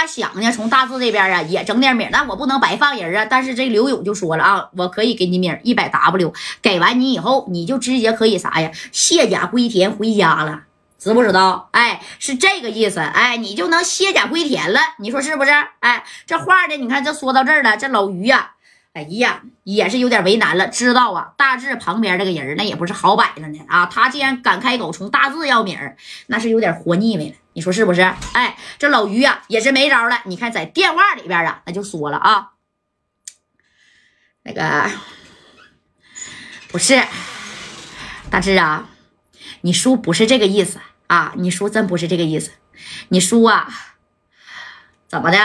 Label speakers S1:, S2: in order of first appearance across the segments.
S1: 他想呢，从大志这边啊也整点米，那我不能白放人啊。但是这刘勇就说了啊，我可以给你米一百 W，给完你以后，你就直接可以啥呀，卸甲归田回家了，知不知道？哎，是这个意思。哎，你就能卸甲归田了，你说是不是？哎，这话呢，你看这说到这儿了，这老于呀。哎呀，也是有点为难了。知道啊，大志旁边这个人那也不是好摆着呢啊。他既然敢开口从大志要米儿，那是有点活腻味了。你说是不是？哎，这老于啊也是没招了。你看在电话里边啊，那就说了啊，那个不是大志啊，你叔不是这个意思啊，你叔真不是这个意思。你叔啊，怎么的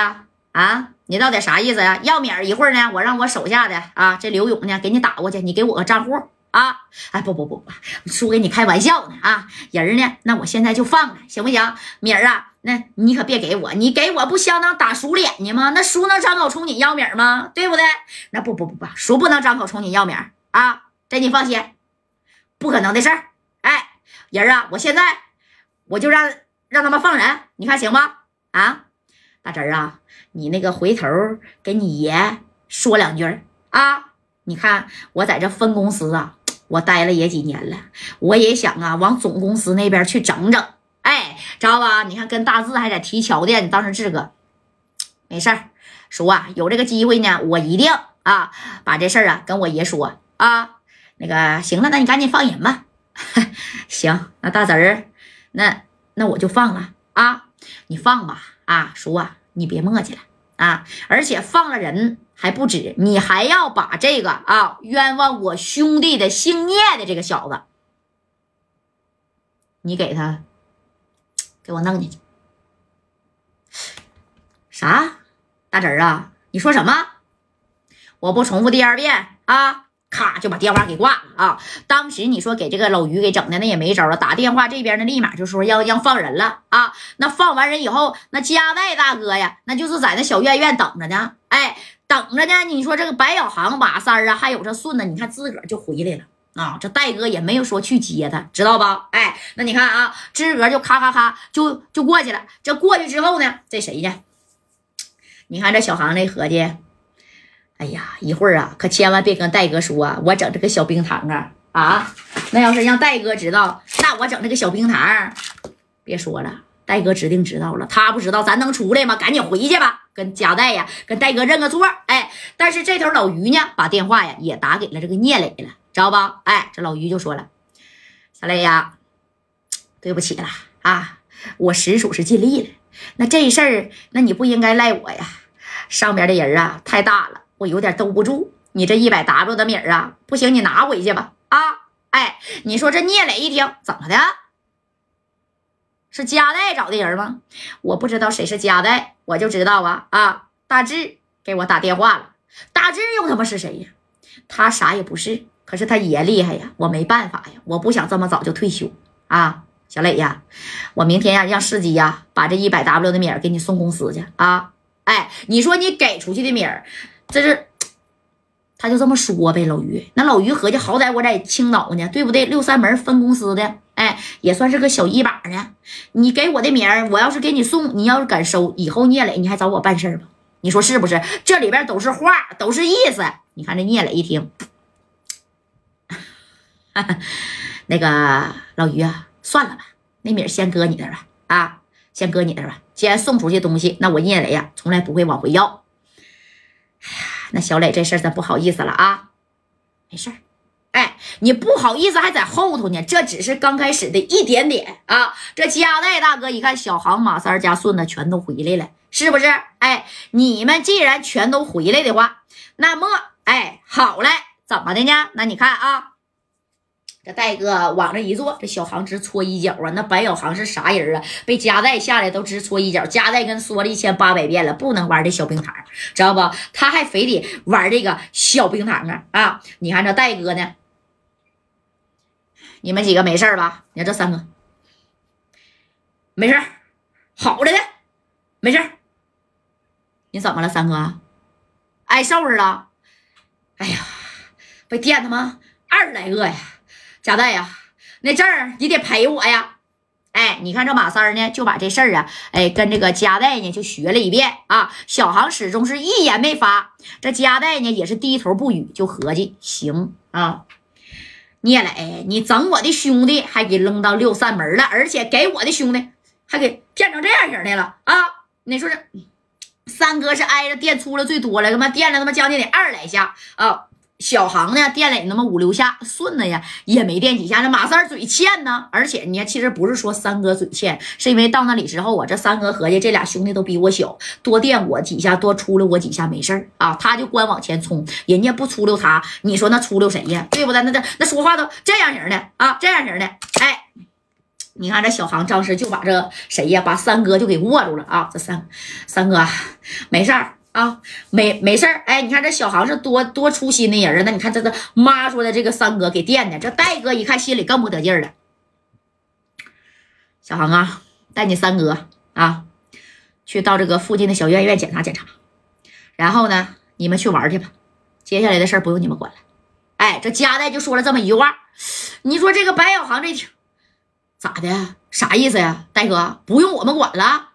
S1: 啊？你到底啥意思呀？要米儿一会儿呢，我让我手下的啊，这刘勇呢给你打过去，你给我个账户啊！哎，不不不不，叔跟你开玩笑呢啊！人呢？那我现在就放了，行不行？米儿啊，那你可别给我，你给我不相当打熟脸呢吗？那叔能张口冲你要米儿吗？对不对？那不不不不，叔不能张口冲你要米儿啊！这你放心，不可能的事儿。哎，人啊，我现在我就让让他们放人，你看行吗？啊，大侄儿啊。你那个回头给你爷说两句啊！你看我在这分公司啊，我待了也几年了，我也想啊往总公司那边去整整。哎，知道吧？你看跟大志还在提桥的，当时志哥没事儿说啊，有这个机会呢，我一定啊把这事儿啊跟我爷说啊。那个行了，那你赶紧放人吧。行，那大侄儿，那那我就放了啊，你放吧啊，叔啊。你别磨叽了啊！而且放了人还不止，你还要把这个啊冤枉我兄弟的姓聂的这个小子，你给他给我弄进去。啥？大侄儿啊？你说什么？我不重复第二遍啊！咔就把电话给挂了啊！当时你说给这个老于给整的那也没招了，打电话这边呢立马就说要要放人了啊！那放完人以后，那加代大哥呀，那就是在那小院院等着呢，哎，等着呢。你说这个白小航、马三啊，还有这顺子，你看自个儿就回来了啊！这戴哥也没有说去接他，知道吧？哎，那你看啊，自个就咔咔咔就就过去了。这过去之后呢，这谁呢？你看这小航那合计。哎呀，一会儿啊，可千万别跟戴哥说，我整这个小冰糖啊啊！那要是让戴哥知道，那我整这个小冰糖，别说了，戴哥指定知道了。他不知道，咱能出来吗？赶紧回去吧，跟加代呀，跟戴哥认个错。哎，但是这头老于呢，把电话呀也打给了这个聂磊了，知道吧？哎，这老于就说了：“小磊呀，对不起了啊，我实属是尽力了。那这事儿，那你不应该赖我呀，上边的人啊太大了。”我有点兜不住，你这一百 W 的米儿啊，不行，你拿回去吧。啊，哎，你说这聂磊一听怎么的？是加代找的人吗？我不知道谁是加代，我就知道啊啊，大志给我打电话了。大志又他妈是谁呀？他啥也不是，可是他爷厉害呀，我没办法呀，我不想这么早就退休啊。小磊呀，我明天呀让司机呀把这一百 W 的米儿给你送公司去啊。哎，你说你给出去的米儿。这是，他就这么说呗。老于，那老于合计，好歹我在青岛呢，对不对？六三门分公司的，哎，也算是个小一把呢。你给我的名儿，我要是给你送，你要是敢收，以后聂磊你还找我办事儿吗？你说是不是？这里边都是话，都是意思。你看这聂磊一听，那个老于啊，算了吧，那米儿先搁你那儿吧，啊，先搁你那儿吧。既然送出去东西，那我聂磊呀，从来不会往回要。那小磊这事儿咱不好意思了啊，没事儿，哎，你不好意思还在后头呢，这只是刚开始的一点点啊。这加代大哥一看小航、马三加顺子全都回来了，是不是？哎，你们既然全都回来的话，那么哎，好嘞，怎么的呢？那你看啊。这戴哥往这一坐，这小航直搓衣角啊！那白小航是啥人啊？被夹带下来都直搓衣角，夹带跟说了一千八百遍了，不能玩这小冰糖，知道不？他还非得玩这个小冰糖啊！啊！你看这戴哥呢？你们几个没事吧？你看这三个没事好着呢，没事你怎么了，三哥？挨揍似的？哎呀，被电他妈二十来个呀！贾代呀，那证儿你得赔我呀！哎，你看这马三呢，就把这事儿啊，哎，跟这个加代呢就学了一遍啊。小航始终是一言没发，这加代呢也是低头不语，就合计行啊。聂磊，你整我的兄弟还给扔到六扇门了，而且给我的兄弟还给骗成这样型的了啊！你说这三哥是挨着电出了最多了，他妈电了他妈将近得二十来下啊！小航呢，电了你那么五六下，顺子呀也没电几下。这马三嘴欠呢，而且呢，其实不是说三哥嘴欠，是因为到那里之后啊，这三哥合计这俩兄弟都比我小，多电我几下，多出溜我几下没事儿啊，他就光往前冲，人家不出溜他，你说那出溜谁呀？对不对？那这那说话都这样型的啊，这样型的。哎，你看这小航当时就把这谁呀，把三哥就给握住了啊。这三三哥没事儿。啊，没没事儿，哎，你看这小航是多多粗心的人啊。那你看这这妈说的这个三哥给电的，这戴哥一看心里更不得劲了。小航啊，带你三哥啊，去到这个附近的小院院检查检查，然后呢，你们去玩去吧，接下来的事儿不用你们管了。哎，这家代就说了这么一句话，你说这个白小航这咋的？啥意思呀？戴哥不用我们管了？